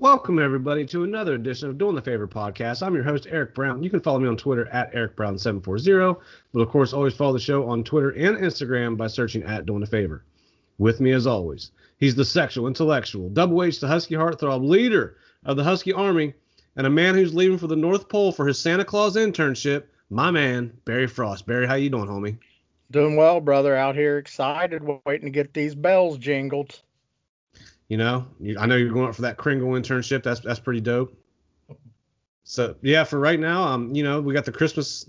Welcome everybody to another edition of Doing the Favor podcast. I'm your host Eric Brown. You can follow me on Twitter at Eric Brown 740 but of course always follow the show on Twitter and Instagram by searching at Doing the Favor. With me as always, he's the sexual intellectual, double H the Husky heartthrob, leader of the Husky Army, and a man who's leaving for the North Pole for his Santa Claus internship. My man Barry Frost. Barry, how you doing, homie? Doing well, brother. Out here excited, waiting to get these bells jingled. You know, you, I know you're going up for that Kringle internship. That's that's pretty dope. So yeah, for right now, um, you know, we got the Christmas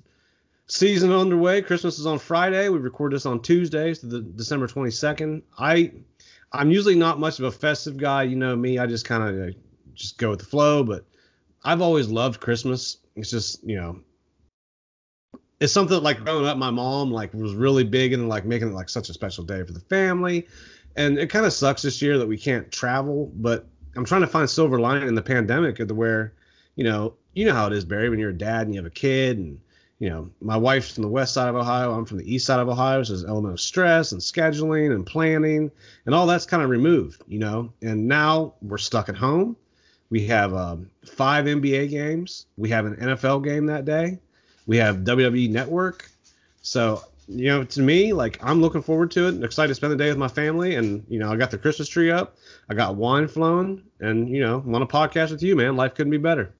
season underway. Christmas is on Friday. We record this on Tuesdays, the December 22nd. I I'm usually not much of a festive guy. You know me. I just kind of uh, just go with the flow. But I've always loved Christmas. It's just you know. It's something like growing up, my mom like was really big into like making it like such a special day for the family and it kind of sucks this year that we can't travel, but I'm trying to find silver lining in the pandemic of where, you know, you know how it is, Barry, when you're a dad and you have a kid and you know, my wife's from the west side of Ohio, I'm from the east side of Ohio, so there's an element of stress and scheduling and planning and all that's kind of removed, you know. And now we're stuck at home. We have um, five NBA games. We have an NFL game that day. We have WWE Network. So you know, to me, like I'm looking forward to it and excited to spend the day with my family. And you know, I got the Christmas tree up, I got wine flowing, and you know, I'm on a podcast with you, man. Life couldn't be better.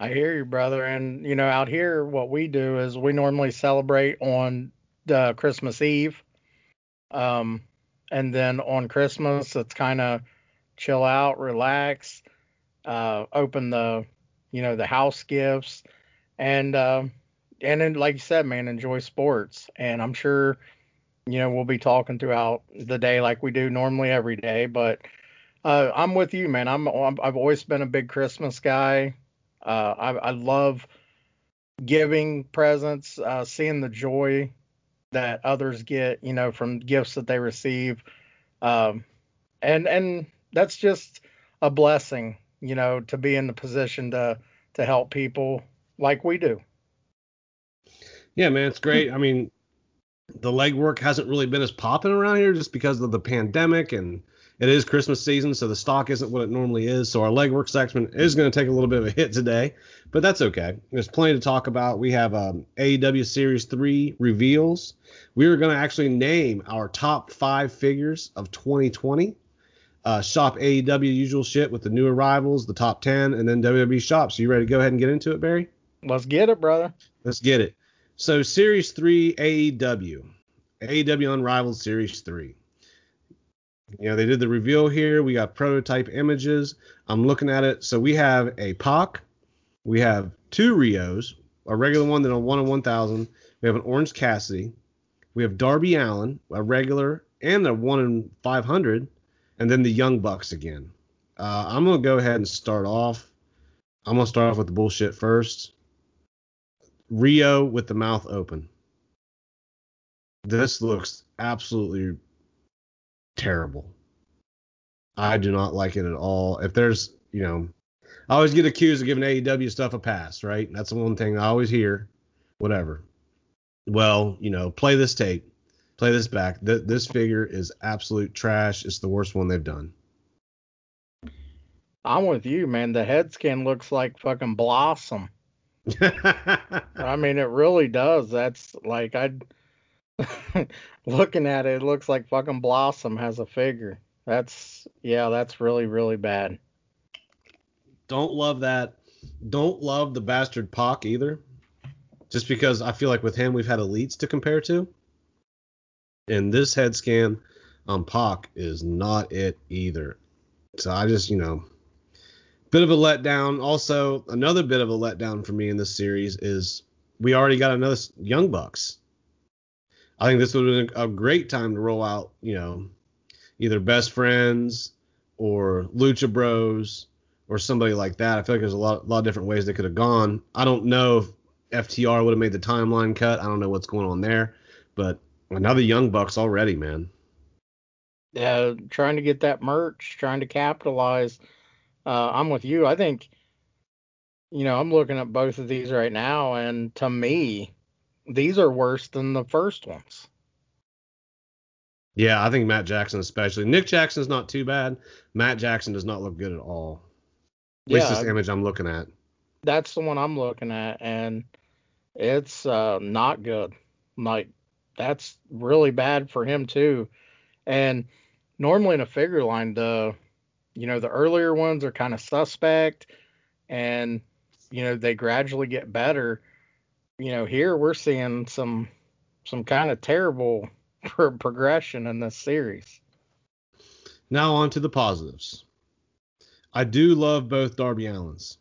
I hear you, brother. And you know, out here, what we do is we normally celebrate on the Christmas Eve, um, and then on Christmas, it's kind of chill out, relax, uh, open the, you know, the house gifts, and uh, and then like you said, man, enjoy sports. And I'm sure, you know, we'll be talking throughout the day like we do normally every day. But uh, I'm with you, man. I'm, i have always been a big Christmas guy. Uh, I, I, love giving presents, uh, seeing the joy that others get, you know, from gifts that they receive. Um, and and that's just a blessing, you know, to be in the position to to help people like we do. Yeah, man, it's great. I mean, the legwork hasn't really been as popping around here just because of the pandemic and it is Christmas season, so the stock isn't what it normally is. So our legwork section is going to take a little bit of a hit today, but that's okay. There's plenty to talk about. We have um, AEW Series 3 reveals. We are going to actually name our top five figures of 2020. Uh, shop AEW usual shit with the new arrivals, the top 10, and then WWE shop. So you ready to go ahead and get into it, Barry? Let's get it, brother. Let's get it. So Series 3 AEW. AEW Unrivaled Series 3. You know, they did the reveal here. We got prototype images. I'm looking at it. So we have a Pac. We have two Rihos, a regular one, then a 1 in 1000. We have an Orange Cassidy. We have Darby Allin, a regular, and a 1 in 500. And then the Young Bucks again. Uh, I'm going to go ahead and start off. I'm going to start off with the bullshit first. Riho with the mouth open. This looks absolutely terrible. I do not like it at all. If there's, you know, I always get accused of giving AEW stuff a pass, right? That's the one thing I always hear. Whatever. Well, you know, play this tape, play this back. Th- this figure is absolute trash. It's the worst one they've done. I'm with you, man. The head skin looks like fucking Blossom. I mean, it really does. That's like I looking at it, it looks like fucking Blossom has a figure. That's yeah, that's really really bad. Don't love that. Don't love the bastard Pac either. Just because I feel like with him we've had elites to compare to. And this head scan on Pac is not it either. So I just, you know, bit of a letdown. Also, another bit of a letdown for me in this series is we already got another Young Bucks. I think this would have been a great time to roll out, you know, either Best Friends or Lucha Bros or somebody like that. I feel like there's a lot, lot of different ways they could have gone. I don't know if FTR would have made the timeline cut. I don't know what's going on there, but another Young Bucks already, man. Yeah, trying to get that merch, trying to capitalize. Uh, I'm with you. I think, you know, I'm looking at both of these right now, and to me, these are worse than the first ones. Yeah, I think Matt Jackson especially. Nick Jackson's not too bad. Matt Jackson does not look good at all. At least this image I'm looking at. that's the one I'm looking at, and it's uh, not good. Like that's really bad for him too. And normally in a figure line, the you know the earlier ones are kind of suspect, and you know they gradually get better. You know here we're seeing some some kind of terrible pro- progression in this series. Now on to the positives. I do love both Darby Allins,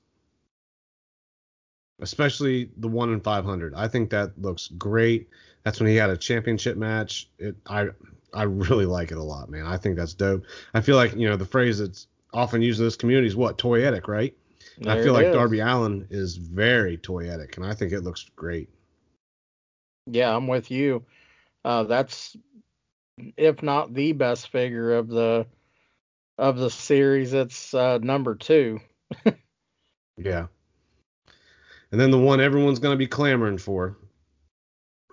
especially the one in 500. I think that looks great. That's when he had a championship match. It I I really like it a lot, man. I think that's dope. I feel like you know the phrase that's often used in this community is what toyetic, right? I feel like is. Darby Allin is very toyetic, and I think it looks great. Yeah, I'm with you. Uh, that's if not the best figure of the of the series. It's uh, number two. Yeah. And then the one everyone's going to be clamoring for,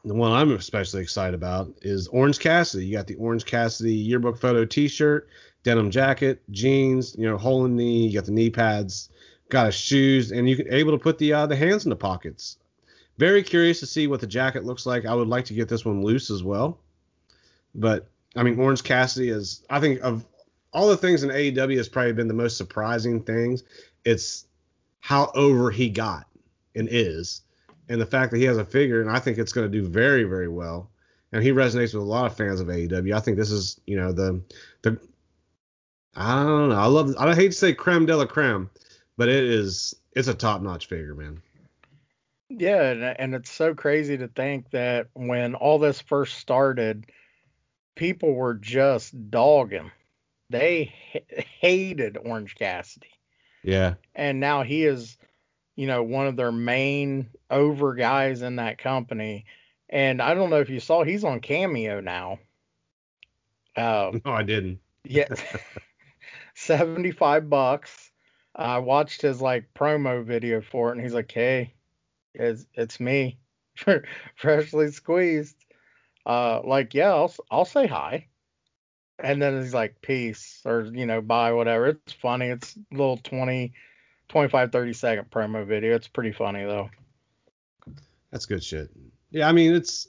the one I'm especially excited about is Orange Cassidy. You got the Orange Cassidy yearbook photo T-shirt, denim jacket, jeans, you know, hole in the knee. You got the knee pads, got his shoes, and you can able to put the uh, the hands in the pockets. Very curious to see what the jacket looks like. I would like to get this one loose as well. But I mean, Orange Cassidy is I think of all the things in AEW has probably been the most surprising things. It's how over he got and is, and the fact that he has a figure, and I think it's going to do very, very well. And he resonates with a lot of fans of AEW. I think this is, you know, the the I don't know. I love. I hate to say creme de la creme, but it is. It's a top notch figure, man. Yeah, and, and it's so crazy to think that when all this first started, people were just dogging. They ha- hated Orange Cassidy. Yeah. and now he is, you know, one of their main over guys in that company. And I don't know if you saw, he's on Cameo now. Uh, No, I didn't. yeah, seventy-five bucks. I watched his like promo video for it, and he's like, "Hey, it's it's me, freshly squeezed." Uh, like, yeah, I'll I'll say hi. And then he's like, peace, or, you know, bye, whatever. It's funny. It's little 20, 25, 30 second promo video. It's pretty funny, though. That's good shit. Yeah, I mean it's.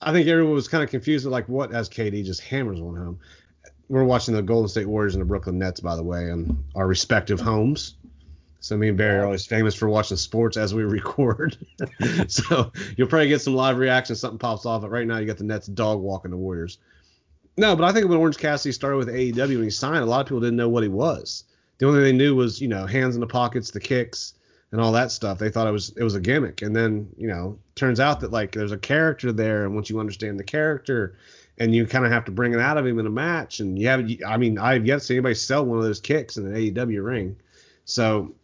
I think everyone was kind of confused with like what as KD just hammers one home. We're watching the Golden State Warriors and the Brooklyn Nets, by the way, on our respective homes. So me and Barry are always famous for watching sports as we record. so you'll probably get some live reaction, something pops off. But right now you got the Nets dog walking the Warriors. No, but I think when Orange Cassidy started with AEW when he signed, a lot of people didn't know what he was. The only thing they knew was you know hands in the pockets, the kicks, and all that stuff. They thought it was it was a gimmick, and then you know turns out that like there's a character there, and once you understand the character, and you kind of have to bring it out of him in a match, and you haven't. I mean I've yet to see anybody sell one of those kicks in an AEW ring, so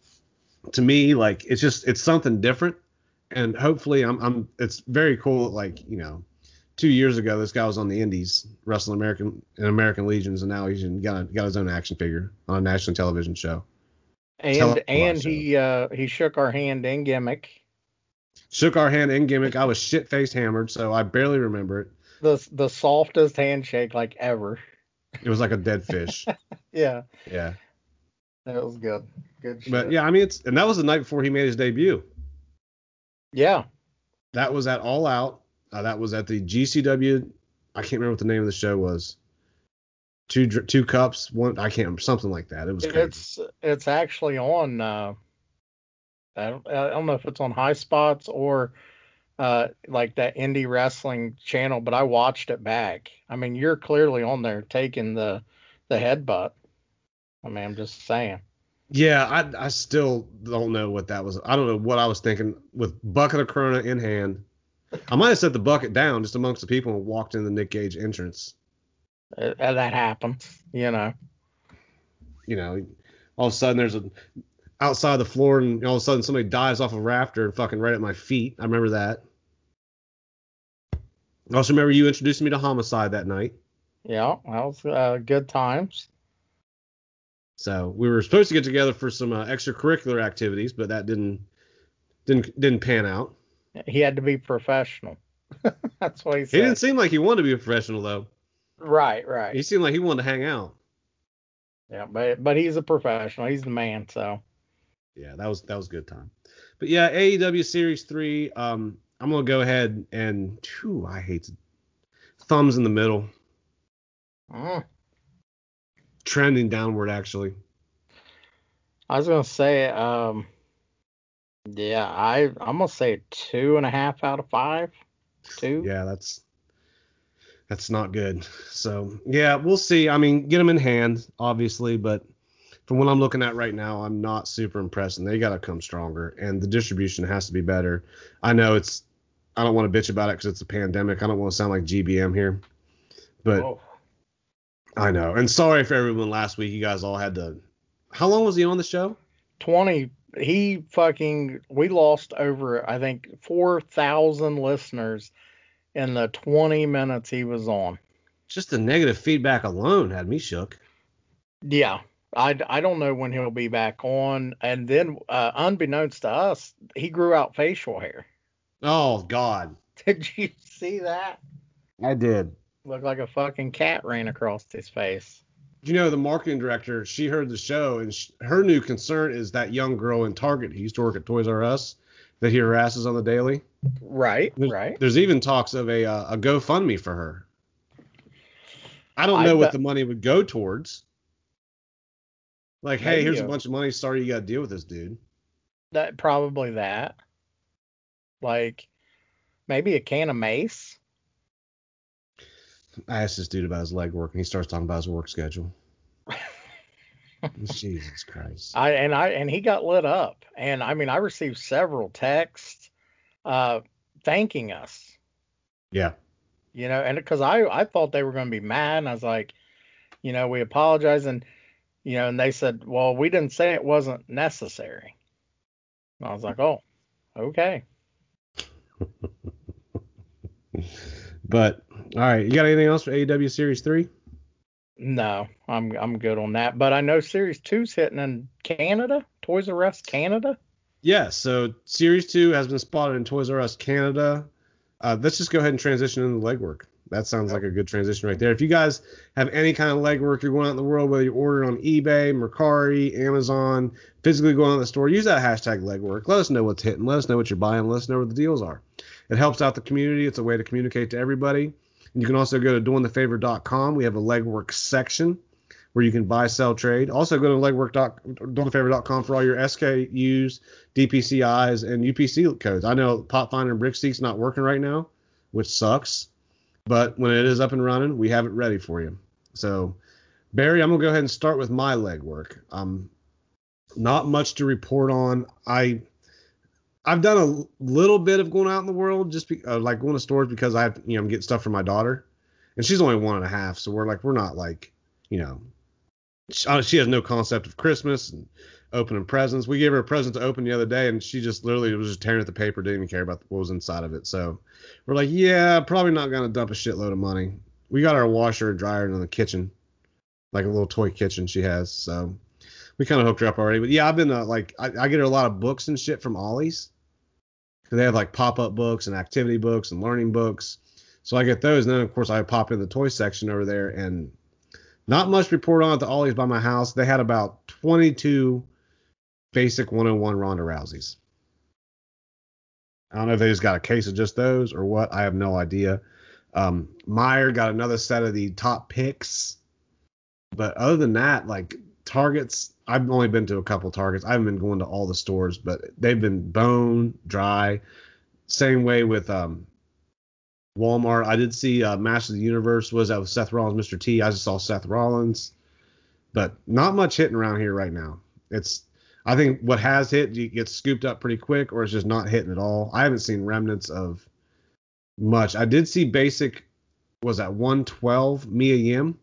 to me like it's just it's something different, and hopefully I'm I'm it's very cool like you know. Two years ago, this guy was on the Indies wrestling American and American Legions, and now he's got a, got his own action figure on a national television show. And and he uh he shook our hand in gimmick. Shook our hand in gimmick. I was shit faced hammered, so I barely remember it. The the softest handshake like ever. It was like a dead fish. Yeah, yeah. that was good. Good shit. But yeah, I mean it's and that was the night before he made his debut. Yeah. That was at All Out. Uh, that was at the GCW. I can't remember what the name of the show was. Two two cups, one I can't remember something like that. It was crazy. It's it's actually on. Uh, I don't I don't know if it's on High Spots or uh like that indie wrestling channel, but I watched it back. I mean, you're clearly on there taking the the headbutt. I mean, I'm just saying. Yeah, I I still don't know what that was. I don't know what I was thinking with bucket of Corona in hand. I might have set the bucket down just amongst the people and walked in the Nick Gage entrance. Uh, that happened, you know. You know, all of a sudden there's a outside the floor, and all of a sudden somebody dives off a rafter and fucking right at my feet. I remember that. I also remember you introducing me to homicide that night. Yeah, that was uh, good times. So we were supposed to get together for some uh, extracurricular activities, but that didn't didn't didn't pan out. He had to be professional. That's what he said. He didn't seem like he wanted to be a professional though. right, right. He seemed like he wanted to hang out. yeah, but but he's a professional. He's the man. So Yeah, that was that was a good time. But yeah, AEW Series Three. Um, I'm gonna go ahead and whew, I hate to, thumbs in the middle, mm. trending downward actually. I was gonna say, um, yeah, I I'm gonna say two and a half out of five. Two. Yeah, that's that's not good. So yeah, we'll see. I mean, get them in hand, obviously, but from what I'm looking at right now, I'm not super impressed, and they got to come stronger, and the distribution has to be better. I know it's. I don't want to bitch about it because it's a pandemic. I don't want to sound like GBM here, but Oh, I know. And sorry for everyone last week. You guys all had to. How long was he on the show? Twenty. He fucking. We lost over. I think four thousand listeners in the twenty minutes he was on. Just the negative feedback alone had me shook. Yeah. I, I don't know when he'll be back on. And then, uh, unbeknownst to us, he grew out facial hair. Oh God, Did you see that? I did. Looked like a fucking cat ran across his face. You know the marketing director she heard the show and sh her new concern is that young girl in target who used to work at toys r us that he harasses on the daily Right, there's, right. there's even talks of a uh, a gofundme for her i don't I know what bet- the money would go towards like hey here's a a- bunch of money sorry you gotta deal with this dude That probably that. Like maybe a can of mace. I asked this dude about his leg work and he starts talking about his work schedule jesus christ I and I and he got lit up. And I mean I received several texts uh thanking us. yeah You know, and because I I thought they were gonna be mad and I was like, you know, we apologize and you know, and they said, Well, we didn't say it wasn't necessary. And I was like, Oh, okay. but all right you got anything else for aew series 3 No, I'm I'm good on that. But I know Series Two's hitting in Canada, Toys R Us Canada. Yeah, so Series 2 has been spotted in Toys R Us Canada. Uh, let's just go ahead and transition into the legwork. That sounds like a good transition right there. If you guys have any kind of legwork you're going out in the world, whether you order on eBay, Mercari, Amazon, physically going out in the store, use that hashtag legwork. Let us know what's hitting. Let us know what you're buying. Let us know what the deals are. It helps out the community. It's a way to communicate to everybody. And you can also go to doingthefavor.com. We have a legwork section where you can buy, sell, trade. Also go to legwork.doingthefavor.com for all your SKUs, DPCIs, and UPC codes. I know Pop Finder and Brickseek's not working right now, which sucks. But when it is up and running, we have it ready for you. So, Barry, I'm gonna go ahead and start with my legwork. Um, not much to report on. I I've done a little bit of going out in the world, just be, uh, like going to stores because I have, you know, I'm getting stuff for my daughter, and she's only one and a half, so we're like, we're not like, you know, she, uh, she has no concept of Christmas and opening presents. We gave her a present to open the other day, and she just literally was just tearing at the paper, didn't even care about what was inside of it. So we're like, yeah, probably not gonna dump a shitload of money. We got our washer and dryer in the kitchen, like a little toy kitchen she has. So we kind of hooked her up already. But yeah, I've been uh, like, I, I get her a lot of books and shit from Ollie's. Cause they have like pop-up books and activity books and learning books. So I get those, and then of course I pop in the toy section over there, and not much report on at the Ollie's by my house. They had about 22 basic 101 Ronda Rouseys. I don't know if they just got a case of just those or what. I have no idea. Um, Meijer got another set of the top picks, but other than that, like Targets, I've only been to a couple Targets. I haven't been going to all the stores, but they've been bone dry. Same way with um, Walmart. I did see uh, Master of the Universe was that with Seth Rollins, Mr. T. I just saw Seth Rollins, but not much hitting around here right now. It's I think what has hit gets scooped up pretty quick, or it's just not hitting at all. I haven't seen remnants of much. I did see basic was at 112 Mia Yim.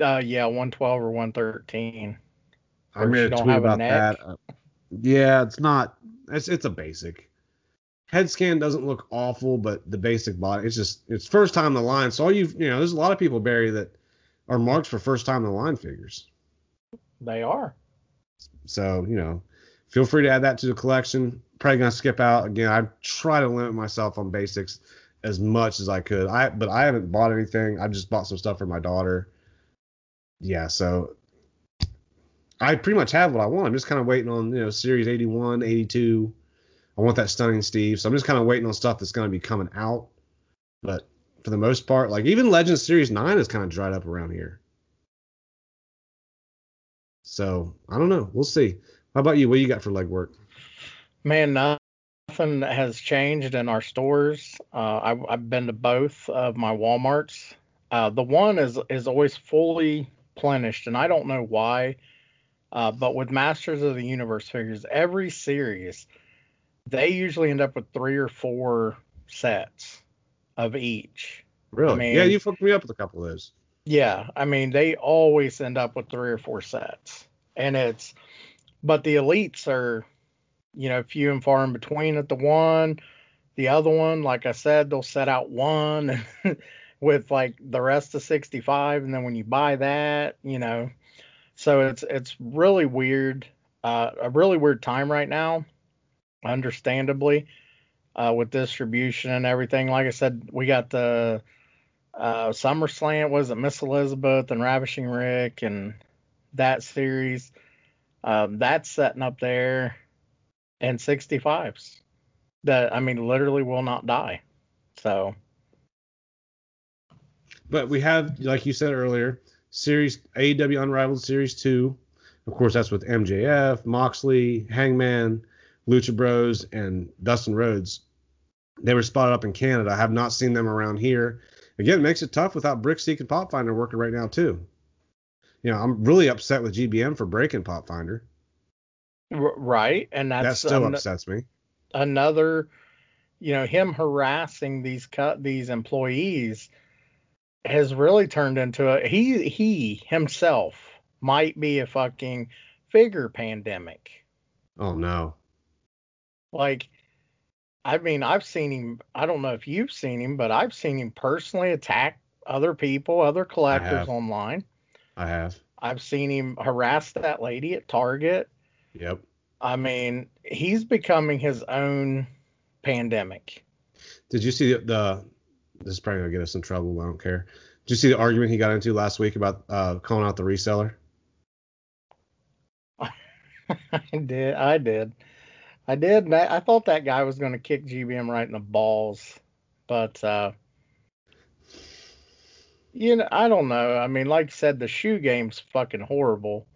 Uh, yeah, 112 or 113. I Or made she a don't tweet have about that. Uh, yeah, it's not. It's it's a basic. Head scan doesn't look awful, but the basic body, it's just it's first time the line. So all you you know, there's a lot of people Barry that are marks for first time the line figures. They are. So you know, feel free to add that to the collection. Probably gonna skip out again. I try to limit myself on basics as much as I could. I but I haven't bought anything. I've just bought some stuff for my daughter. Yeah, so I pretty much have what I want. I'm just kind of waiting on you know Series 81, 82. I want that stunning Steve. So I'm just kind of waiting on stuff that's gonna be coming out. But for the most part, like even Legends Series 9 is kind of dried up around here. So I don't know. We'll see. How about you? What you got for legwork? Man, nothing has changed in our stores. Uh, I, I've been to both of my WalMarts. Uh, the one is is always fully replenished, and I don't know why. Uh, but with Masters of the Universe figures, every series, they usually end up with three or four sets of each. Really? mean- yeah, you fucked me up with a couple of those. Yeah, I mean they always end up with three or four sets, and it's but the elites are, you know, few and far in between at the one. The other one, like I said, they'll set out one with like the rest of 65, and then when you buy that, you know, so it's it's really weird, uh, a really weird time right now, understandably, uh, with distribution and everything. Like I said, we got the uh, SummerSlam was it Miss Elizabeth and Ravishing Rick and that series. Um, that's setting up there, and 65s that I mean literally will not die. So But we have, like you said earlier, series AEW Unrivaled Series Two. Of course, that's with MJF, Moxley, Hangman, Lucha Bros, and Dustin Rhodes. They were spotted up in Canada. I have not seen them around here. Again, it makes it tough without Brickseek and Pop Finder working right now too. You know, I'm really upset with GBM for breaking Pop Finder. r- right, and That still an- upsets me. another, you know, him harassing these cut these employees has really turned into a he he himself might be a fucking figure pandemic. Oh no. Like, I mean, I've seen him. I don't know if you've seen him, but I've seen him personally attack other people, other collectors have. online. I have. I've seen him harass that lady at Target. Yep. I mean, he's becoming his own pandemic. Did you see the, the this is probably gonna get us in trouble, I don't care. Did you see the argument he got into last week about uh, calling out the reseller? I did. I did. I did. and I I thought that guy was going to kick GBM right in the balls, but uh, you know, I don't know. I mean, like I said, the shoe game's fucking horrible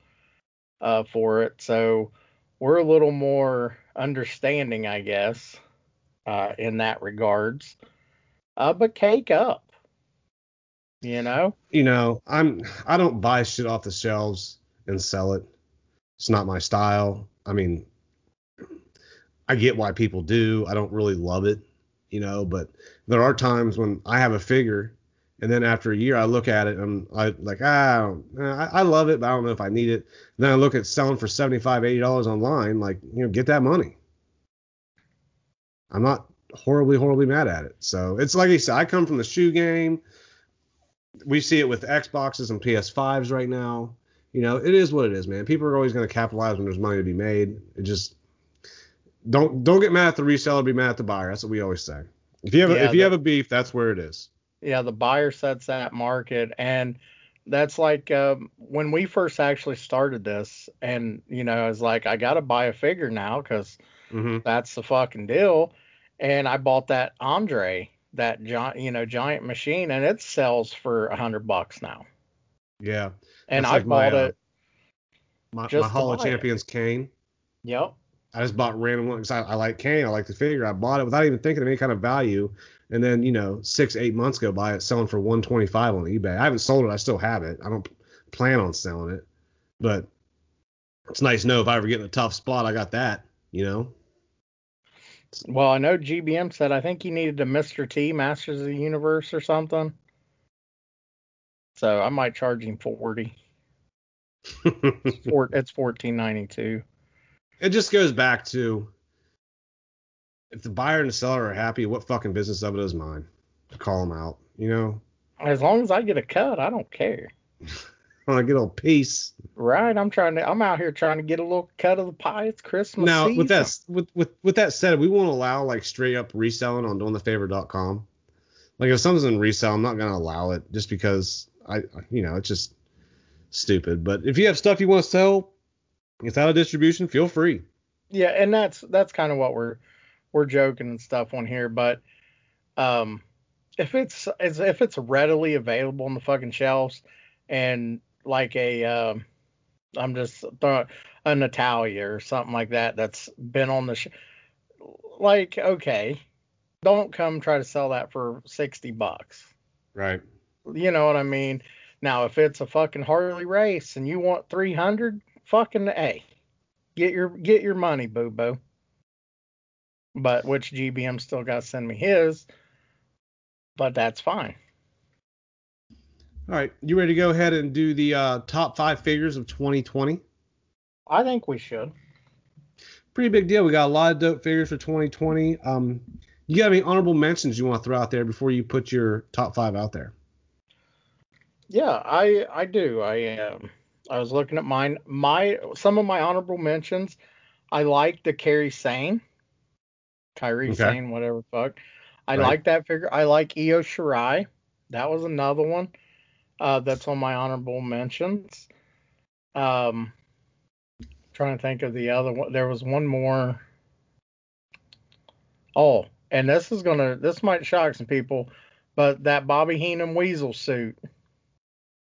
uh, for it. So we're a little more understanding, I guess, uh, in that regards. Uh, but cake up, you know. You know, I'm I don't buy shit off the shelves and sell it. It's not my style. I mean, I get why people do. I don't really love it, you know, but there are times when I have a figure and then after a year I look at it and I like ah I, I, love it but I don't know if I need it. then I look at selling for 75 80 dollars online like you know get that money. I'm not horribly horribly mad at it. So it's like I said I come from the shoe game. We see it with Xboxes and PS5s right now. You know it is what it is man. People are always going to capitalize when there's money to be made. It just don't don't get mad at the reseller, be mad at the buyer. That's what we always say. If you have a, Yeah, if you the- have a beef, that's where it is. Yeah, the buyer sets that market, and that's like um, when we first actually started this, and you know, I was like, I gotta buy a figure now because hmm that's the fucking deal, and I bought that Andre, that giant, you know, giant machine, and it sells for a hundred bucks now, Yeah. and I like my, bought uh, it. My, Just my to Hall of buy it. Champions Kane. Yep. I just bought random one because I, I like Kane. I like the figure. I bought it without even thinking of any kind of value. And then, you know, six, eight months go by, it's selling for 125 on eBay. I haven't sold it. I still have it. I don't plan on selling it. But it's nice to know if I ever get in a tough spot, I got that, you know? Well, I know GBM said I think he needed a Mr. T Masters of the Universe or something. So I might charge him forty. It's, four, it's fourteen ninety two. it just goes back to if the buyer and the seller are happy, what fucking business of it is mine to call them out? You know, As long as I get a cut, I don't care. I want to get a little piece. Right? I'm trying to. I'm out here trying to get a little cut of the pie. It's Christmas. Now, Eve. with that with, with with that said, we won't allow like straight up reselling on doingthefavor.com. Like if something's in resale, I'm not gonna allow it just because I you know it's just stupid. But if you have stuff you want to sell, it's out of distribution, feel free. Yeah, and that's that's kind of what we're we're joking and stuff on here, but um, if it's if it's readily available on the fucking shelves, and like a um, I'm just throwing a Natalya or something like that that's been on the sh- like okay, don't come try to sell that for sixty bucks. Right. You know what I mean? Now, if it's a fucking Harley Race and you want 300, fucking a, get your get your money, boo boo. But which GBM still got to send me his, but that's fine. All right, you ready to go ahead and do the uh, top five figures of 2020? I think we should. Pretty big deal. We got a lot of dope figures for 2020. Um, you got any honorable mentions you want to throw out there before you put your top five out there? Yeah, I I do. I um I was looking at mine. My some of my honorable mentions. I like the Kerry Sane, Kyrie Okay. Sane, whatever fuck. I Right. like that figure. I like Io Shirai. That was another one. Uh, that's on my honorable mentions. Um, trying to think of the other one. There was one more. Oh, and this is gonna. This might shock some people, but that Bobby Heenan Weasel suit.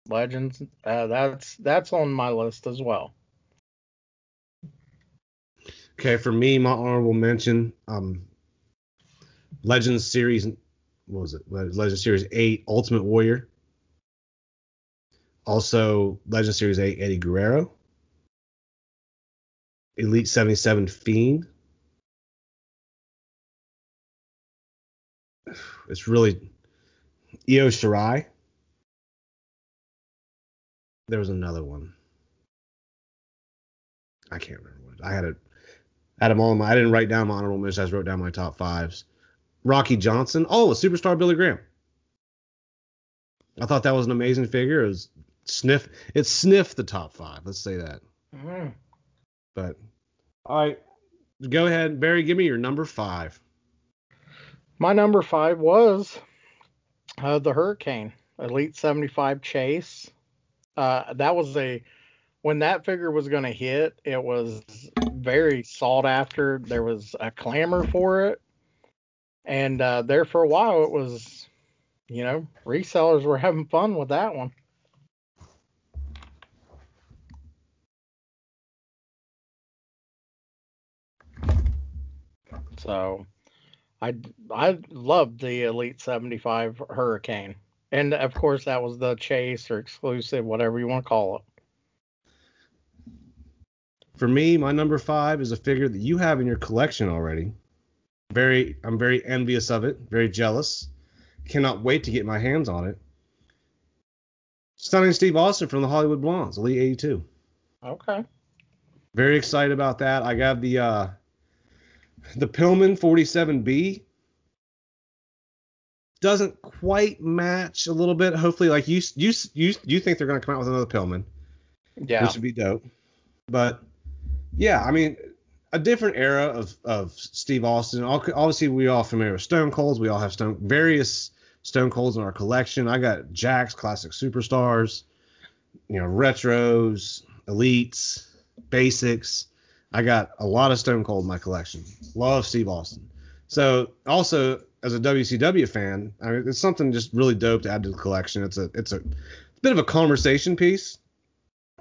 Legends. Uh, that's that's on my list as well. Okay, for me, my honorable mention, um, Legends Series, what was it? Le- Legends Series 8 Ultimate Warrior. Also, Legend Series 8 Eddie Guerrero. Elite 77 Fiend. It's really Io Shirai. There was another one. I can't remember what. I had it. I had them all in my. I didn't write down my honorable mentions. I just wrote down my top fives. Rocky Johnson. Oh, a superstar Billy Graham. I thought that was an amazing figure. It was sniff. It sniffed the top five. Let's say that. But all right, go ahead, Barry. Give me your number five. My number five was uh, the Hurricane Elite 75 Chase. Uh, that was a when that figure was going to hit, it was very sought after. There was a clamor for it, and uh, there for a while, it was, you know, resellers were having fun with that one. So, I I loved the Elite 75 Hurricane, and of course that was the chase or exclusive, whatever you want to call it. For me, my number five is a figure that you have in your collection already. Very, I'm very envious of it. Very jealous. Cannot wait to get my hands on it. Stunning Steve Austin from the Hollywood Blondes, Elite 82. Okay. Very excited about that. I got the uh the Pillman 47B. Doesn't quite match a little bit. Hopefully, like you you you you think they're gonna come out with another Pillman, Yeah. which would be dope. But yeah, I mean, a different era of of Steve Austin. Obviously, we all familiar with Stone Colds. We all have Stone various Stone Colds in our collection. I got Jakks classic superstars, you know, retros, elites, basics. I got a lot of Stone Cold in my collection. Love Steve Austin. So also as a WCW fan, I mean, it's something just really dope to add to the collection. It's a it's a bit of a conversation piece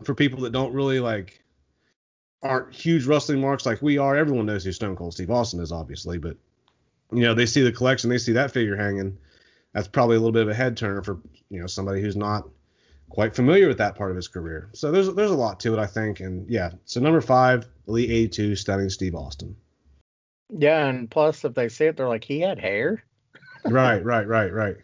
for people that don't really like aren't huge wrestling marks like we are. Everyone knows who Stone Cold Steve Austin is, obviously, but you know they see the collection, they see that figure hanging. That's probably a little bit of a head turner for you know somebody who's not quite familiar with that part of his career. So there's there's a lot to it, I think, and yeah. So number five, Elite 82, stunning Steve Austin. Yeah, and plus if they see it, they're like, he had hair. right, right, right, right.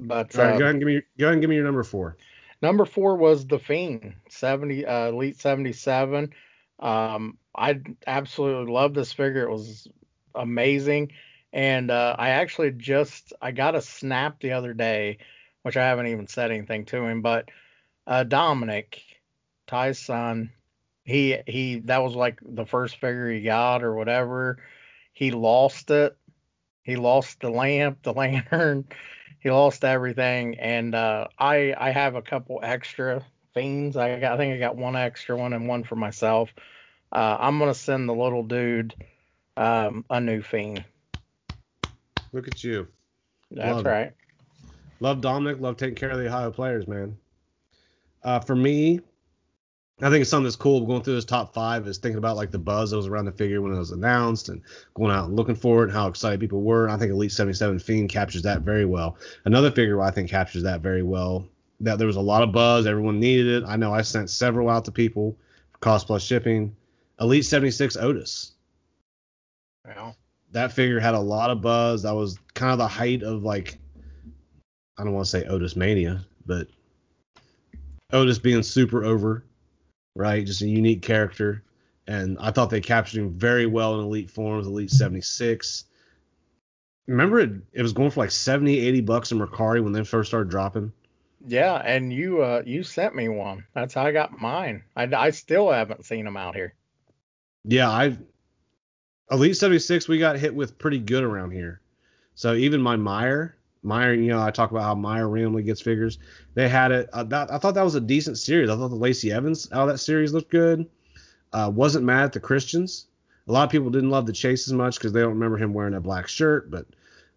But All right, uh, go ahead and give me your, go ahead and give me your number four. Number four was the Fiend, seventy uh, Elite seventy seven. Um, I absolutely love this figure. It was amazing, and uh, I actually just I got a snap the other day, which I haven't even said anything to him, but uh, Dominic, Ty's son, he he that was like the first figure he got or whatever. He lost it. He lost the lamp, the lantern. He lost everything, and uh, I I have a couple extra fiends. I got I think I got one extra one and one for myself. Uh, I'm gonna send the little dude um, a new fiend. Look at you. That's Love it. Love Dominic. Love taking care of the Ohio players, man. Uh, for me, I think it's something that's cool going through this top five is thinking about like the buzz that was around the figure when it was announced and going out and looking for it and how excited people were. And I think Elite 77 Fiend captures that very well. Another figure I think captures that very well. That there was a lot of buzz, everyone needed it. I know I sent several out to people for cost plus shipping. Elite 76 Otis. Yeah. That figure had a lot of buzz. That was kind of the height of like I don't want to say Otis mania, but Otis being super over, right? Just a unique character. And I thought they captured him very well in Elite forms, Elite 76. Remember it, it was going for like 70, 80 bucks in Mercari when they first started dropping. Yeah, and you uh you sent me one. That's how I got mine. I, I still haven't seen them out here. Yeah, I Elite 76 we got hit with pretty good around here. So even my Meijer, Meijer, you know, I talk about how Meijer randomly gets figures. They had it. Uh, that, I thought that was a decent series. I thought the Lacey Evans out of that series looked good. Uh, wasn't mad at the Christians. A lot of people didn't love the chase as much because they don't remember him wearing a black shirt, but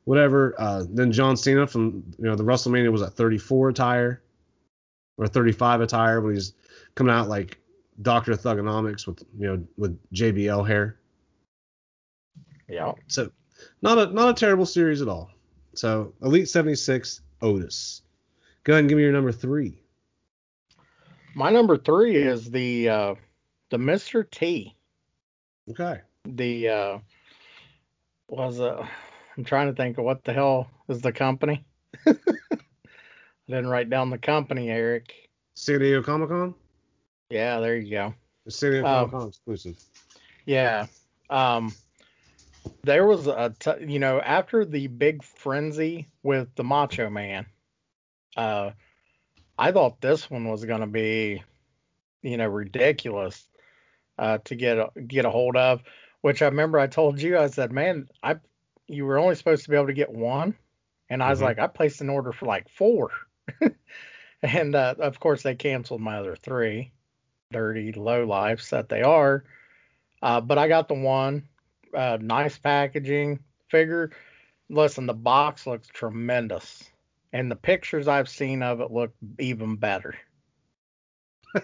whatever. Uh, then John Cena from you know the WrestleMania was at 34 attire or 35 attire when he's coming out like Doctor Thuganomics with you know with JBL hair. Yeah. So not a not a terrible series at all. So Elite 76 Otis. Go ahead and give me your number three. My number three is the uh the Mr. T. Okay. The uh was uh I'm trying to think of what the hell is the company. I didn't write down the company, Eric. San Diego Comic Con. Yeah, there you go. It's San Diego Oh. Comic Con exclusive. Yeah. Um there was a t- you know after the big frenzy with the Macho Man, uh I thought this one was going to be you know ridiculous uh to get a, get a hold of, which I remember I told you I said, "Man, I you were only supposed to be able to get one." And I was Mhm. like, I placed an order for like four. and uh, of course they canceled my other three dirty low lives that they are. Uh, but I got the one, uh, nice packaging figure. Listen, the box looks tremendous, and the pictures I've seen of it look even better.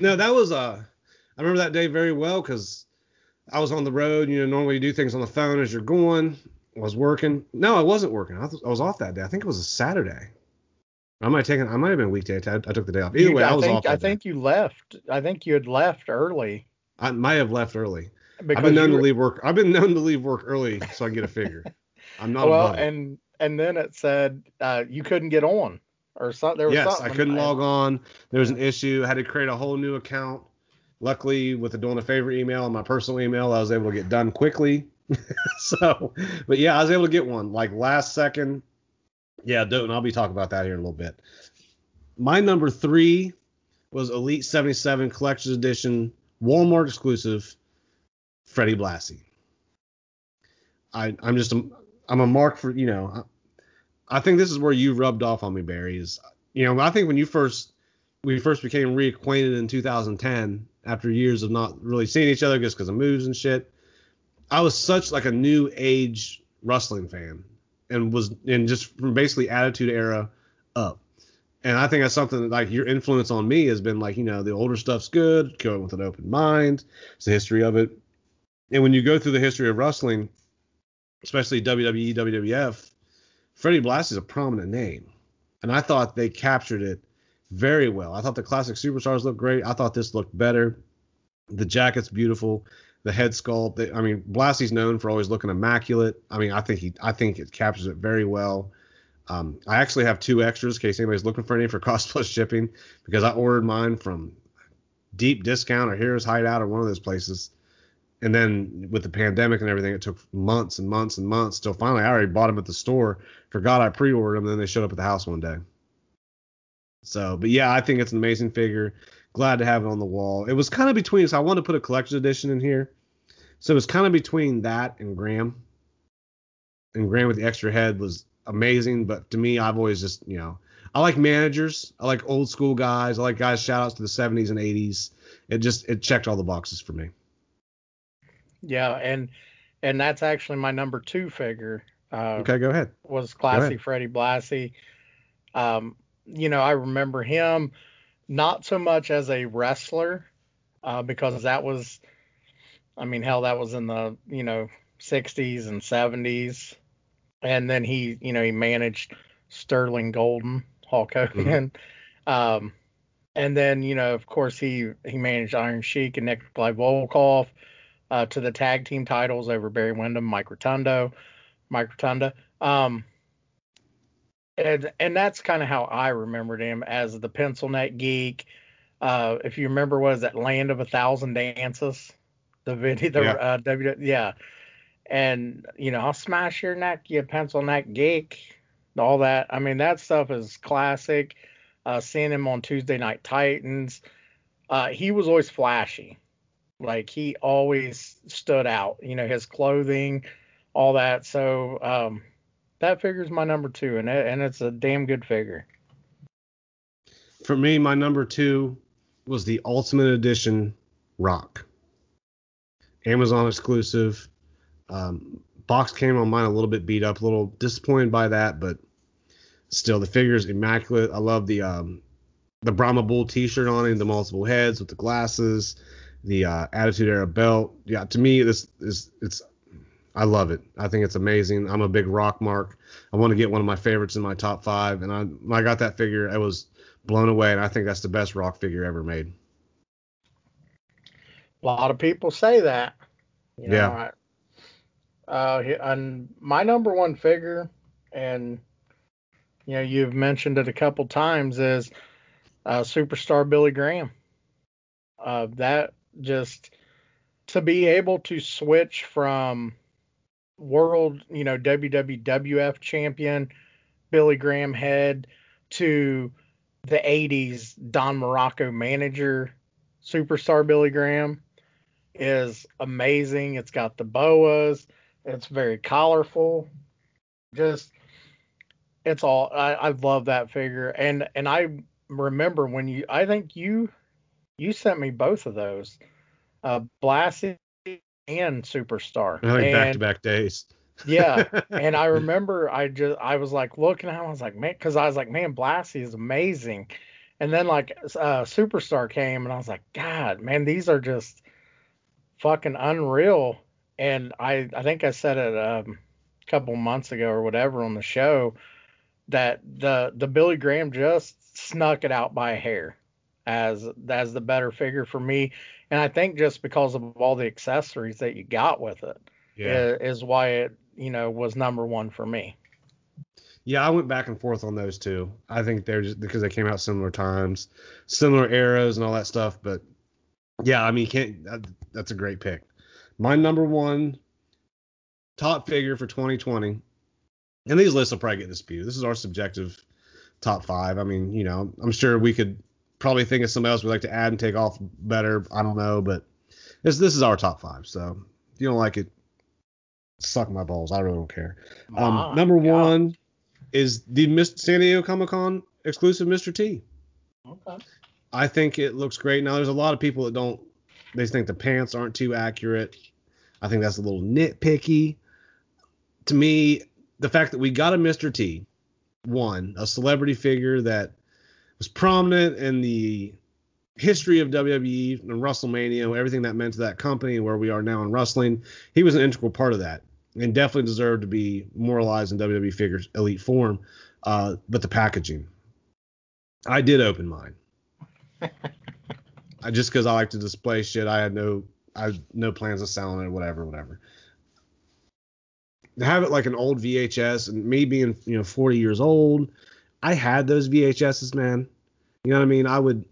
no, that was uh I remember that day very well because I was on the road. You know, normally you do things on the phone as you're going. I was working. No, I wasn't working. I, th- I was off that day. I think it was a Saturday. I might have taken. I might have been weekday. I, I took the day off. Either You- way, I, was think off. I day. think you left. I think you had left early I might have left early. because I've been known you to leave work. I've been known to leave work early so I can get a figure. I'm not well, and and then it said uh, you couldn't get on or something. There was Yes, something. I couldn't log on. There was an issue. I had to create a whole new account. Luckily, with the doing a favorite email and my personal email, I was able to get done quickly. so, but yeah, I was able to get one like last second. Yeah, don't. I'll be talking about that here in a little bit. My number three was Elite 77 Collector's Edition, Walmart exclusive, Freddie Blassie. I, I'm just a, I'm a mark for you know. I, I think this is where you rubbed off on me, Barry. Is you know I think when you first we first became reacquainted in 2010 after years of not really seeing each other just because of moves and shit. I was such like a new age wrestling fan and was and just from basically attitude era up. And I think that's something that, like your influence on me has been like, you know, the older stuff's good, go with an open mind. It's the history of it. And when you go through the history of wrestling, especially WWE, WWF, Freddie Blassie is a prominent name. And I thought they captured it very well. I thought the classic superstars looked great. I thought this looked better. The jacket's beautiful. The head sculpt. I mean, Blassie's known for always looking immaculate. I mean, I think he, I think it captures it very well. Um, I actually have two extras in case anybody's looking for any for cost plus shipping because I ordered mine from Deep Discount or Heroes Hideout or one of those places. And then with the pandemic and everything, it took months and months and months till finally I already bought them at the store. Forgot I pre-ordered them, and then they showed up at the house one day. So, but yeah, I think it's an amazing figure. Glad to have it on the wall. It was kind of between, so I wanted to put a collector's edition in here. So it was kind of between that and Graham. And Graham with the extra head was amazing, but to me, I've always just, you know, I like managers. I like old school guys. I like guys shout outs to the 70s and 80s. It just it checked all the boxes for me. Yeah, and and that's actually my number two figure. Uh, Okay, go ahead. was classy. Freddie Blassie. Um, you know, I remember him not so much as a wrestler, uh, because that was, I mean, hell, that was in the you know 60s and 70s, and then he, you know, he managed Sterling Golden, Hulk Hogan, um, and then you know, of course, he he managed Iron Sheik and Nikolai Volkov. Uh, to the tag team titles over Barry Windham, Mike Rotundo, Mike Rotunda. Um, and and that's kind of how I remembered him as the pencil neck geek. Uh, if you remember, was that Land of a Thousand Dances? The video, the Yeah. uh, W, yeah. And you know, I'll smash your neck, you pencil neck geek. All that. I mean, that stuff is classic. Uh, seeing him on Tuesday Night Titans, uh, he was always flashy. Like he always stood out. You know, his clothing, all that. So um, that figure's my number two, and it, and it's a damn good figure. For me, my number two was the Ultimate Edition Rock. Amazon exclusive. Um, box came on mine a little bit beat up, a little disappointed by that, but still the figure's immaculate. I love the um, the Brahma Bull T-shirt on him, the multiple heads with the glasses, the uh, Attitude Era belt. Yeah, to me this is it's I love it. I think it's amazing. I'm a big rock mark. I want to get one of my favorites in my top five, and I when I got that figure, I was blown away, and I think that's the best rock figure ever made. A lot of people say that. You know, Yeah. I, uh, and my number one figure, and you know, you've mentioned it a couple times, is uh, superstar Billy Graham. Uh, that just to be able to switch from world, you know, WWF champion Billy Graham head to the 80s Don Muraco manager superstar Billy Graham is amazing. It's got the boas. It's very colorful. Just it's all I, I love that figure. And and I remember when you I think you you sent me both of those. Uh Blassie and Superstar. I think back to back days. yeah, and I remember I just I was like looking at him, I was like, man, because I was like, man, Blassie is amazing. And then like uh, Superstar came, and I was like, God, man, these are just fucking unreal. And I I think I said it um, a couple months ago or whatever on the show that the the Billy Graham just snuck it out by a hair as as the better figure for me. And I think just because of all the accessories that you got with it Yeah. is why it you know was number one for me. Yeah, I went back and forth on those two. I think they're just because they came out similar times, similar eras, and all that stuff. But yeah, I mean, can't. That, that's a great pick. My number one top figure for 2020, and these lists will probably get disputed. This is our subjective top five. I mean, you know, I'm sure we could probably think of somebody else we'd like to add and take off better. I don't know, but this this is our top five. So if you don't like it, suck my balls. I really don't care. Um, number God. one is the San Diego Comic Con exclusive Mr. T. Okay. I think it looks great. Now, there's a lot of people that don't, they think the pants aren't too accurate. I think that's a little nitpicky. To me, the fact that we got a Mr. T, one, a celebrity figure that was prominent in the history of WWE and WrestleMania, everything that meant to that company where we are now in wrestling, he was an integral part of that and definitely deserved to be moralized in WWE figures elite form. Uh, but the packaging, I did open mine. I just because I like to display shit. I had no, I had no plans of selling it, whatever, whatever. To have it like an old VHS, and me being you know 40 years old, I had those VHSs, man. You know what I mean? I would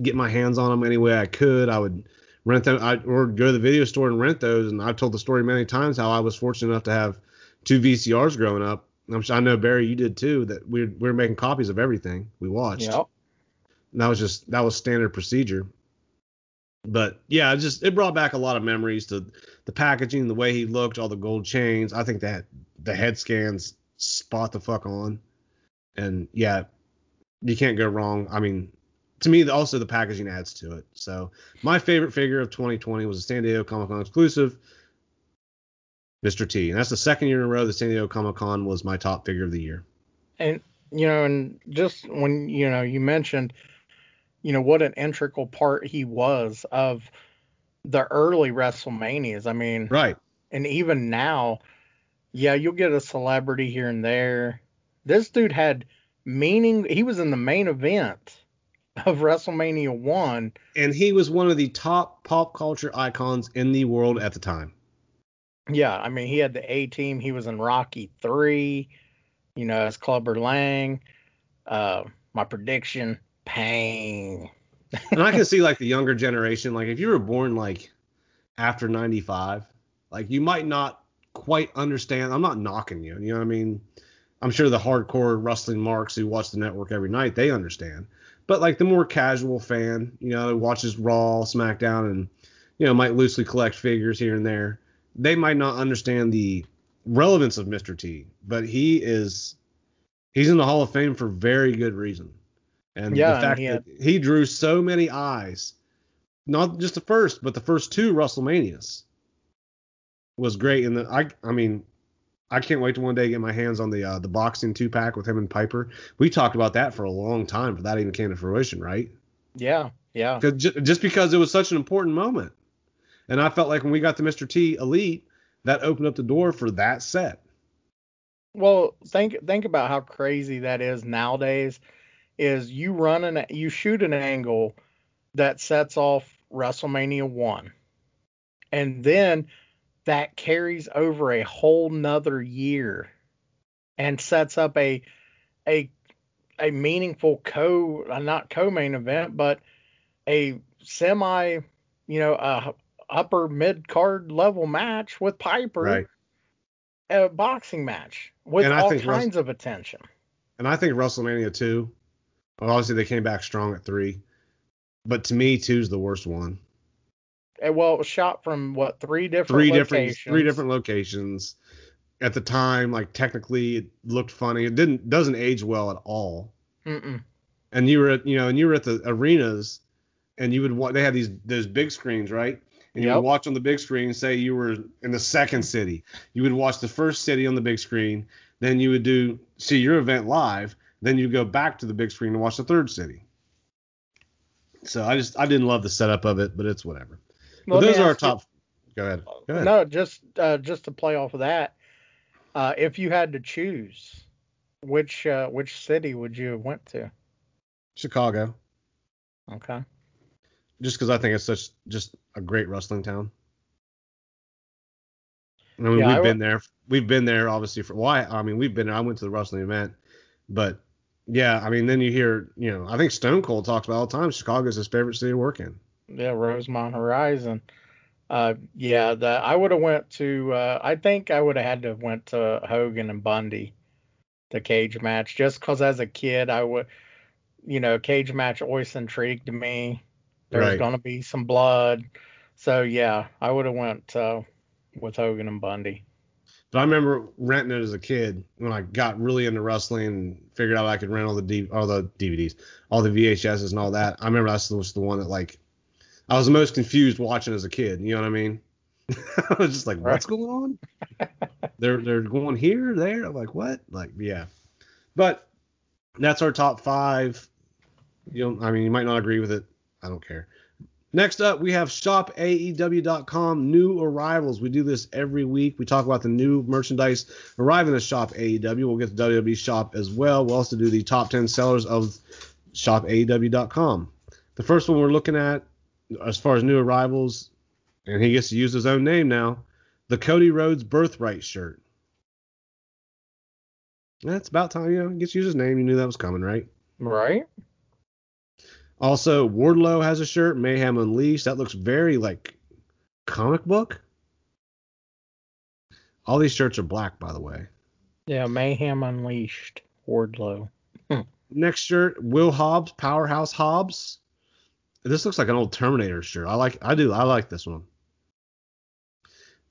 get my hands on them any way I could. I would rent them, I, or go to the video store and rent those. And I've told the story many times how I was fortunate enough to have two VCRs growing up. I'm sure, I know Barry, you did too. That we we were making copies of everything we watched. Yep. And that was just that was standard procedure. But yeah, it just it brought back a lot of memories to the packaging, the way he looked, all the gold chains. I think that the head scans spot the fuck on. And yeah, you can't go wrong. I mean, to me, also the packaging adds to it. So my favorite figure of 2020 was a San Diego Comic Con exclusive, Mr. T. And that's the second year in a row that San Diego Comic Con was my top figure of the year. And you know, and just when you know you mentioned, you know, what an integral part he was of the early WrestleManias. I mean, Right. and even now, yeah, you'll get a celebrity here and there. This dude had meaning. He was in the main event of WrestleMania one. And he was one of the top pop culture icons in the world at the time. Yeah, I mean, he had the A team. He was in Rocky three. You know, as Clubber Lang. Uh, my prediction: Pain. and I can see like the younger generation, like if you were born like after 95, like you might not quite understand. I'm not knocking you, you know what I mean? I'm sure the hardcore wrestling marks who watch the network every night, they understand. But like the more casual fan, you know, who watches Raw, SmackDown, and you know, might loosely collect figures here and there, they might not understand the relevance of Mr. T. But he is he's in the Hall of Fame for very good reason. And Yeah, the fact he had- that he drew so many eyes, not just the first, but the first two WrestleManias was great. And the, I, I mean, I can't wait to one day get my hands on the uh, the boxing two pack with him and Piper. We talked about that for a long time, but that even came to fruition, right? Yeah, yeah. 'Cause ju- just because it was such an important moment, and I felt like when we got the Mr. T Elite, that opened up the door for that set. Well, think think about how crazy that is nowadays. Is you run an you shoot an angle that sets off WrestleMania one, and then that carries over a whole nother year, and sets up a a a meaningful co uh, not co-main event, but a semi you know a upper mid card level match with Piper Right. a boxing match with all think Rus- kinds of attention. And I think WrestleMania two, well, obviously they came back strong at three, but to me two's the worst one. And, well, it was shot from what three different three different locations. three different locations. At the time, like technically it looked funny. It didn't doesn't age well at all. Mm-mm. And you were at you know, and you were at the arenas and you would wa- they had these those big screens, right? And you Yep. would watch on the big screen, say you were in the second city. You would watch the first city on the big screen, then you would do see your event live, then you go back to the big screen and watch the third city. So I just I didn't love the setup of it, but it's whatever. But those are our ask you- top. Go ahead. Go ahead. No, just uh, just to play off of that, uh, if you had to choose, which uh, which city would you have went to? Chicago. Okay. just because I think it's such just a great wrestling town. I mean, Yeah, we've I been there. We've been there obviously for why. I mean, we've been there. I went to the wrestling event, but yeah, I mean, then you hear, you know, I think Stone Cold talks about all the time. Chicago's his favorite city to work in. Yeah, Rosemont Horizon. Uh, yeah, the, I would have went to. Uh, I think I would have had to have went to Hogan and Bundy, the cage match, just because as a kid I would, you know, cage match always intrigued me. There's Right. gonna be some blood, so yeah, I would have went uh, with Hogan and Bundy. But I remember renting it as a kid when I got really into wrestling and figured out I could rent all the D, all the DVDs, all the VHSs and all that. I remember that was the one that like I was the most confused watching as a kid. You know what I mean? I was just like, what's going on? they're they're going here, there. I'm like, what? Like, yeah. But that's our top five. You know, I mean, you might not agree with it. I don't care. Next up, we have shopaew.com new arrivals. We do this every week. We talk about the new merchandise arriving at Shop AEW. We'll get to WWE Shop as well. We'll also do the top 10 sellers of shopaew.com. The first one we're looking at, as far as new arrivals, and he gets to use his own name now, the Cody Rhodes Birthright shirt. That's about time, you know, gets used his name. You knew that was coming, right? Right? Also, Wardlow has a shirt, Mayhem Unleashed. That looks very like comic book. All these shirts are black, by the way. Yeah, Mayhem Unleashed, Wardlow. Hmm. Next shirt, Will Hobbs, Powerhouse Hobbs. This looks like an old Terminator shirt. I like I do I like this one.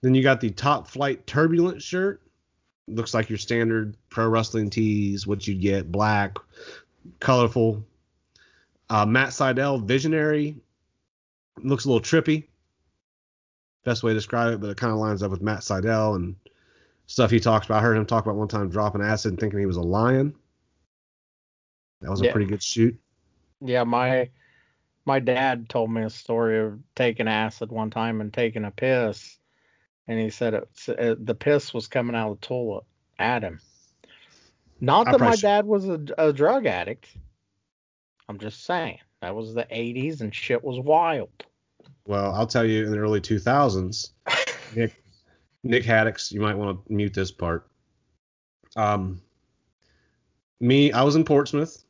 Then you got the Top Flight Turbulent shirt. Looks like your standard pro wrestling tees, what you'd get, black, colorful. Uh, Matt Sydal, Visionary. Looks a little trippy. Best way to describe it, but it kind of lines up with Matt Sydal and stuff he talks about. I heard him talk about one time dropping acid and thinking he was a lion. That was a Yeah. pretty good shoot. Yeah, my my dad told me a story of taking acid one time and taking a piss, and he said it, it, the piss was coming out of the toilet at him. Not that my dad was a, a drug addict. I'm just saying that was the 80s and shit was wild. Well, I'll tell you, in the early 2000s, Nick Nick Haddix, you might want to mute this part. Um, me, I was in Portsmouth,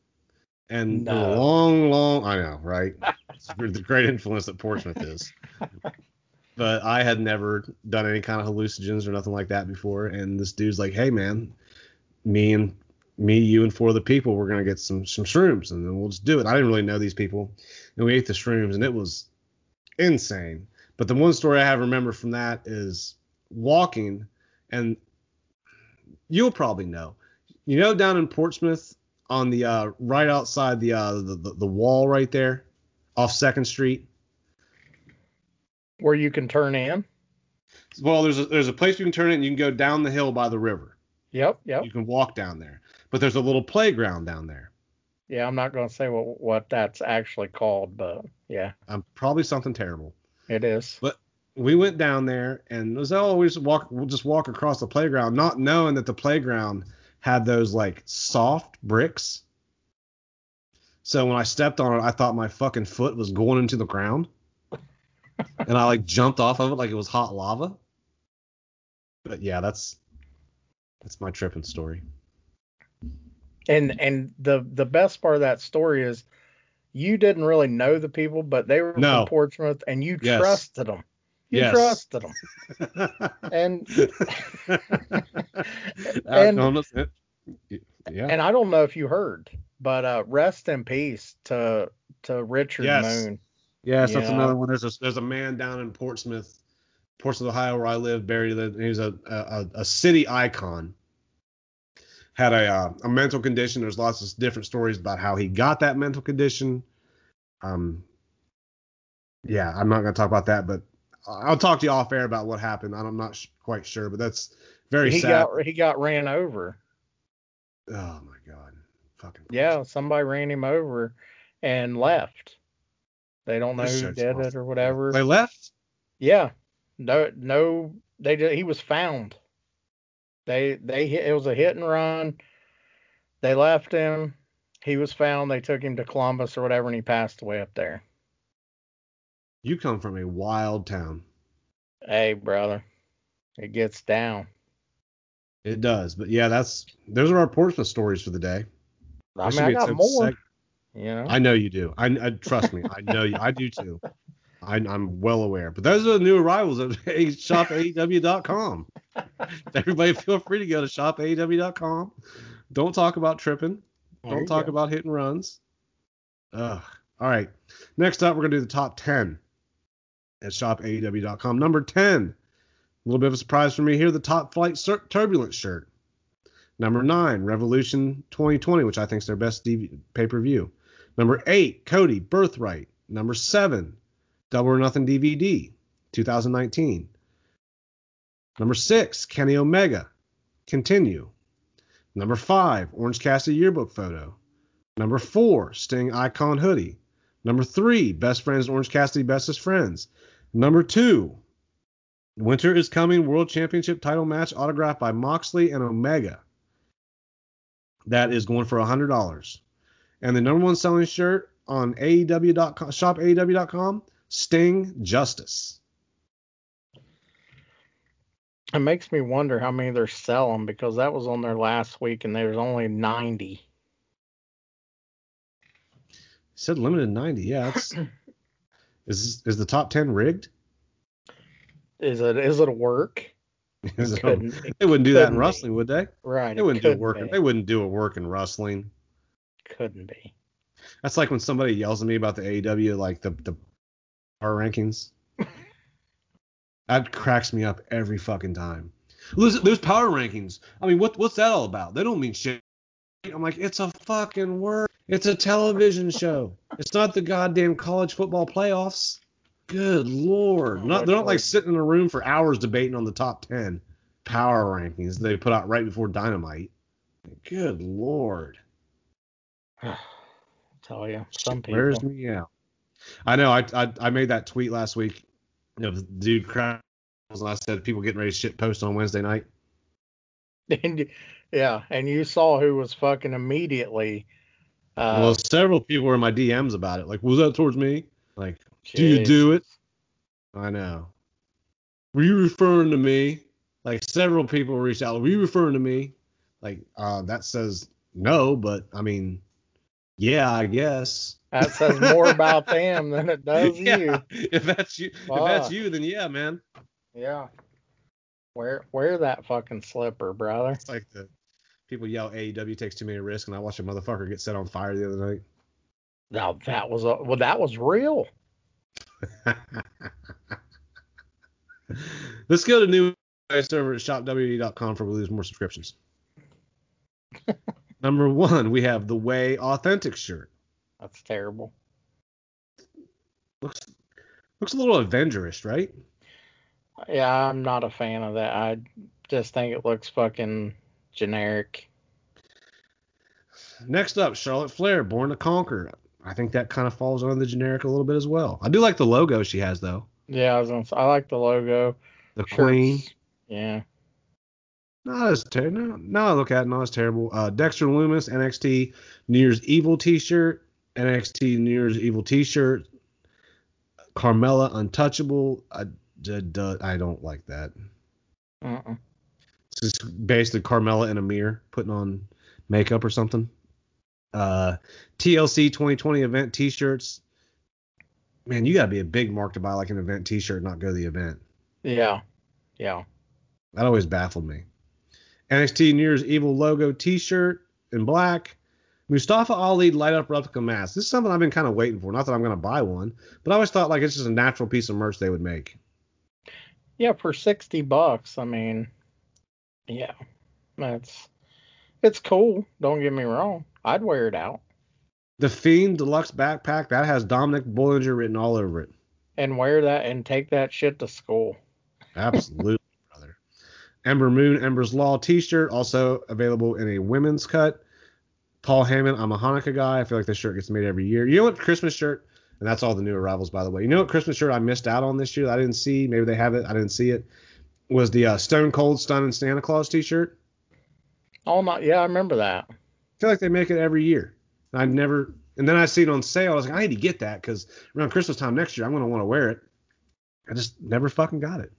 and No. long, long, I know, right? It's the great influence that Portsmouth is. But I had never done any kind of hallucinogens or nothing like that before, and this dude's like, "Hey, man, me and me, you, and four other people, we're gonna get some some shrooms, and then we'll just do it." I didn't really know these people, and we ate the shrooms, and it was insane. But the one story I have remember from that is walking, and you'll probably know. You know, down in Portsmouth, on the uh, right outside the, uh, the the the wall right there, off Second Street. Where you can turn in. Well, there's a there's a place you can turn in. and you can go down the hill by the river. Yep, yep. You can walk down there, but there's a little playground down there. Yeah, I'm not going to say what what that's actually called, but yeah, Um, probably something terrible. it is. But we went down there and it was always walk we'll just walk across the playground not knowing that the playground had those like soft bricks so when i stepped on it i thought my fucking foot was going into the ground and i like jumped off of it like it was hot lava but yeah that's that's my tripping story And and the the best part of that story is you didn't really know the people, but they were No. from Portsmouth, and you Yes. trusted them. You Yes. trusted them, and I And- don't know- yeah and I don't know if you heard, but uh, rest in peace to to Richard Yes. Moon. Yes, that's another one. There's a there's a man down in Portsmouth, Portsmouth, Ohio, where I live, buried. He was a a, a city icon. Had a uh, a mental condition. There's lots of different stories about how he got that mental condition. Um, yeah, I'm not gonna talk about that, but I'll talk to you off air about what happened. I'm not sh- quite sure, but that's very He sad. got he got ran over. oh my god, fucking Yeah, somebody ran him over and left. They don't know This who did it or whatever. They left. Yeah. No no they he was found. They they hit it was a hit and run. They left him. He was found. They took him to Columbus or whatever and he passed away up there. You come from a wild town. Hey brother. It gets down. It does, but yeah, that's those are our Portsmouth stories for the day. I mean I got more. seg- You know? I know you do. I, I trust me. I know you. I do too. I, I'm well aware. But those are the new arrivals at shopaew.com. Everybody, feel free to go to shopaew.com. Don't talk about tripping. Don't talk go. about hit and runs. Ugh. All right. Next up, we're gonna do the top ten at shopaew.com. Number ten. A little bit of a surprise for me here. The top flight Sur- turbulence shirt. Number nine, Revolution 2020, which I think is their best DV- pay per view. Number eight, Cody Birthright. Number seven, Double or Nothing DVD 2019. Number six, Kenny Omega. Continue. Number five, Orange Cassidy yearbook photo. Number four, Sting Icon hoodie. Number three, Best Friends Orange Cassidy Bestest Friends. Number two, Winter is Coming World Championship title match autographed by Moxley and Omega. That is going for $100. And the number one selling shirt on AEW.com, shop AEW.com, Sting Justice. It makes me wonder how many they're selling because that was on there last week and there's only 90. said limited 90. Yeah, it's is is the top 10 rigged? Is it is it a work? It- they wouldn't do that in be. wrestling, would they? Right. They wouldn't do a work. be. They wouldn't do a work in wrestling. Couldn't be. That's like when somebody yells at me about the AEW, like the the power rankings. that cracks me up every fucking time. There's power rankings. I mean, what what's that all about? They don't mean shit. I'm like, it's a fucking word. It's a television show. It's not the goddamn college football playoffs. Good lord. Oh, not, they're not like sitting in a room for hours debating on the top ten power rankings they put out right before Dynamite. Good lord. tell you, some people. Wears me out. I know. I, I I made that tweet last week. You know, the dude crowds, and I said people getting ready to shit post on Wednesday night. And, yeah, and you saw who was fucking immediately. Uh, well, several people were in my DMs about it. Like, was that towards me? Like, do you do it? I know. Were you referring to me? Like, several people reached out. Were you referring to me? Like, uh, that says no, but I mean, yeah, I guess. That says more about them than it does yeah, you. if that's you, if that's you, then yeah, man. Yeah. Wear wear that fucking slipper, brother. It's like the people yell AEW takes too many risks, and I watched a motherfucker get set on fire the other night. Now that was a well, that was real. Let's go to new server at shopwd.com for we lose more subscriptions. Number one, we have the Way Authentic shirt. That's terrible. Looks looks a little Avengerish, right? Yeah, I'm not a fan of that. I just think it looks fucking generic. Next up, Charlotte Flair, Born to Conquer. I think that kind of falls under the generic a little bit as well. I do like the logo she has though. Yeah, I was gonna say, I like the logo. The Shirts. Queen. Yeah. Not as terrible. No, look at it, not as terrible. Uh, Dexter Lumis, NXT New Year's Evil T-shirt, NXT New Year's Evil T-shirt, Carmella Untouchable. I, I don't like that. Uh-uh. It's just basically Carmella in a mirror putting on makeup or something. Uh, TLC 2020 event T-shirts. Man, you gotta be a big mark to buy like an event T-shirt, and not go to the event. Yeah. Yeah. That always baffled me. NXT New Year's Evil logo T-shirt in black. Mustafa Ali light up replica mask. This is something I've been kind of waiting for. Not that I'm gonna buy one, but I always thought like it's just a natural piece of merch they would make. Yeah, for sixty bucks, I mean, yeah, that's it's cool. Don't get me wrong. I'd wear it out The Fiend Deluxe backpack that has Dominic Bollinger written all over it. and wear that and take that shit to school. Absolutely. Ember Moon, Ember's Law T-shirt also available in a women's cut. Paul Hammond, I'm a Hanukkah guy. I feel like this shirt gets made every year. You know what Christmas shirt? And that's all the new arrivals, by the way. You know what Christmas shirt I missed out on this year that I didn't see? Maybe they have it. I didn't see it. Was the uh, Stone Cold Stunning Santa Claus T-shirt? Oh my, yeah, I remember that. I feel like they make it every year. I never. And then I see it on sale. I was like, I need to get that because around Christmas time next year, I'm gonna want to wear it. I just never fucking got it.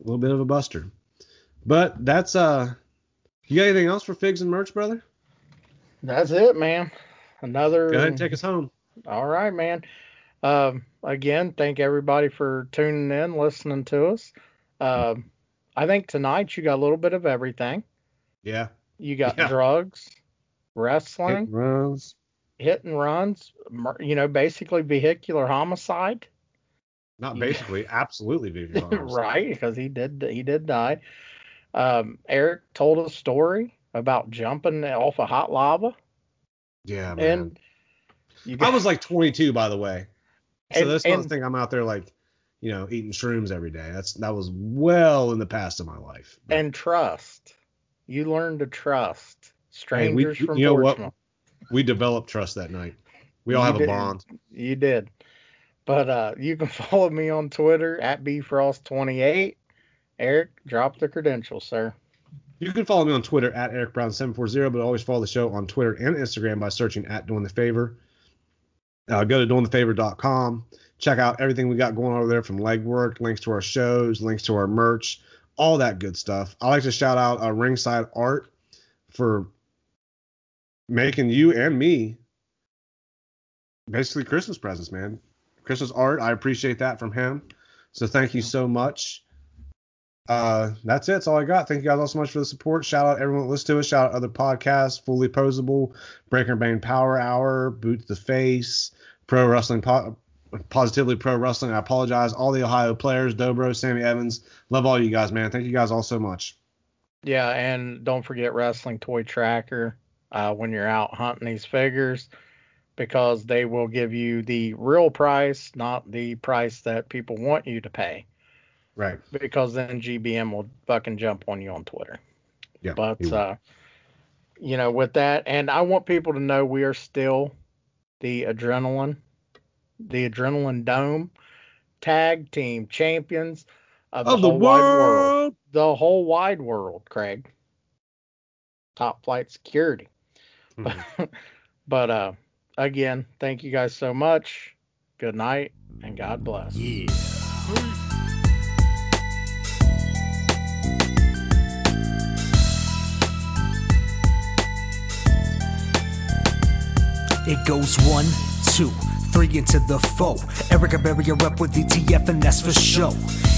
A little bit of a buster. But that's uh. You got anything else for figs and merch, brother? That's it, man. Another. Go ahead and take us home. All right, man. Um, again, thank everybody for tuning in, listening to us. Um, I think tonight you got a little bit of everything. Yeah. You got Yeah. drugs, Hit wrestling, runs. hit and runs, you know, basically vehicular homicide. Not basically, absolutely, Vivian. Right, because he did he did die. Um, Eric told a story about jumping off of hot lava, Yeah, man. and you I was like 22, by the way. So And- that's not the thing. I'm out there like, you know, eating shrooms every day. That's that was well in the past of my life. But- and trust. You learn to trust Hey, we- strangers from you know what? We developed trust that night. We all You have a bond. You did. But uh, you can follow me on Twitter at bfrost28. Eric, drop the credentials, sir. You can follow me on Twitter at EricBrown740, but always follow the show on Twitter and Instagram by searching at Doing the Favor. Uh, go to doingthefavor.com. Check out everything we got going over there from legwork, links to our shows, links to our merch, all that good stuff. I like to shout out uh, Ringside Art for making you and me basically Christmas presents, man. Christmas art. I appreciate that from him. So thank you so much. Uh, that's it. That's all I got. Thank you guys all so much for the support. Shout out everyone that listens to us. Shout out other podcasts, Fully Posable, Breaker Bane Power Hour, Boot to the Face, Pro Wrestling po- Positively Pro Wrestling. I apologize. All the Ohio players, Dobro, Sammy Evans. Love all you guys, man. Thank you guys all so much. Yeah, and don't forget Wrestling Toy Tracker uh, when you're out hunting these figures because they will give you the real price, not the price that people want you to pay. Right. Because then GBM will fucking jump on you on Twitter. Yeah. But uh, you know, with that, and I want people to know we are still the adrenaline, the adrenaline dome tag team champions of the, of the whole wide world. world. The whole wide world, Craig. Top flight security. Mhm. But uh again, thank you guys so much. Good night and God bless. Yeah. It goes one, two, three into the four. Erica Berry, you're up with DTF, and that's for sure.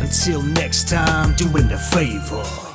Until next time, doing the favor.